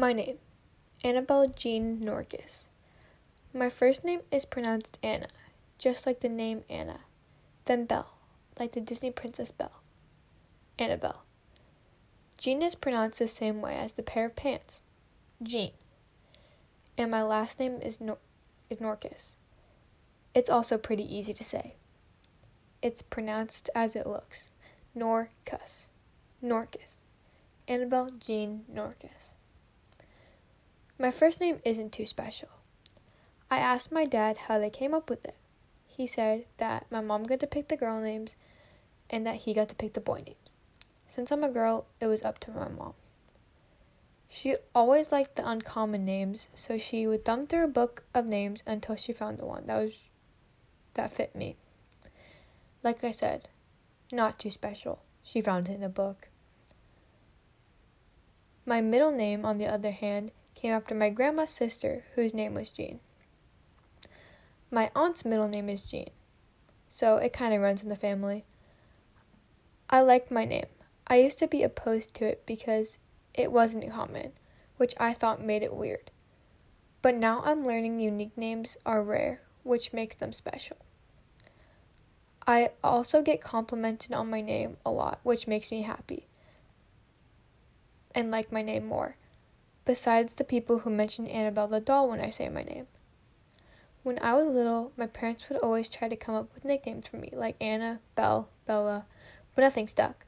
My name Annabelle Jean Norcus. My first name is pronounced Anna, just like the name Anna. Then Belle, like the Disney Princess Belle. Annabelle. Jean is pronounced the same way as the pair of pants. Jean. And my last name is Nor- is Norcus. It's also pretty easy to say. It's pronounced as it looks. Norcus. Norcus. Annabelle Jean Norcus. My first name isn't too special. I asked my dad how they came up with it. He said that my mom got to pick the girl names and that he got to pick the boy names. Since I'm a girl, it was up to my mom. She always liked the uncommon names, so she would thumb through a book of names until she found the one that was that fit me. Like I said, not too special. She found it in a book. My middle name, on the other hand, came after my grandma's sister, whose name was Jean. My aunt's middle name is Jean, so it kind of runs in the family. I like my name. I used to be opposed to it because it wasn't common, which I thought made it weird. But now I'm learning unique names are rare, which makes them special. I also get complimented on my name a lot, which makes me happy and like my name more, besides the people who mention Annabelle the doll when I say my name. When I was little, my parents would always try to come up with nicknames for me, like Anna, Belle, Bella, but nothing stuck.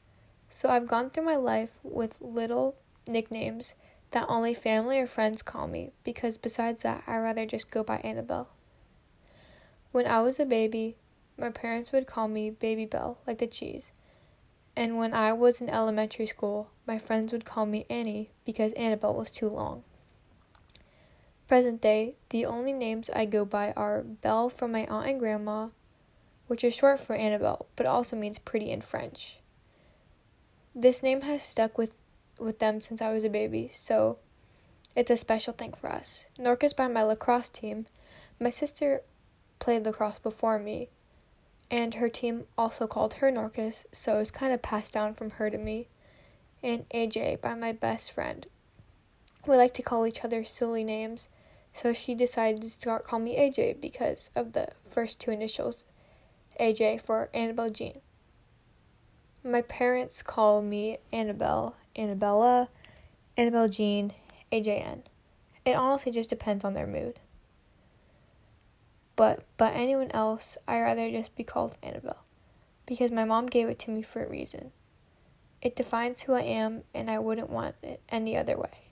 So I've gone through my life with little nicknames that only family or friends call me, because besides that, I rather just go by Annabelle. When I was a baby, my parents would call me Baby Belle, like the cheese. And when I was in elementary school, my friends would call me Annie because Annabelle was too long. Present day, the only names I go by are Belle from my aunt and grandma, which is short for Annabelle, but also means pretty in French. This name has stuck with, with them since I was a baby, so it's a special thing for us. Norcus by my lacrosse team. My sister played lacrosse before me, and her team also called her Norcus, so it's kind of passed down from her to me. And AJ by my best friend. We like to call each other silly names, so she decided to start calling me AJ because of the first two initials, AJ for Annabelle Jean. My parents call me Annabelle, Annabella, Annabelle Jean, AJN. It honestly just depends on their mood but by anyone else, I'd rather just be called Annabelle because my mom gave it to me for a reason. It defines who I am, and I wouldn't want it any other way.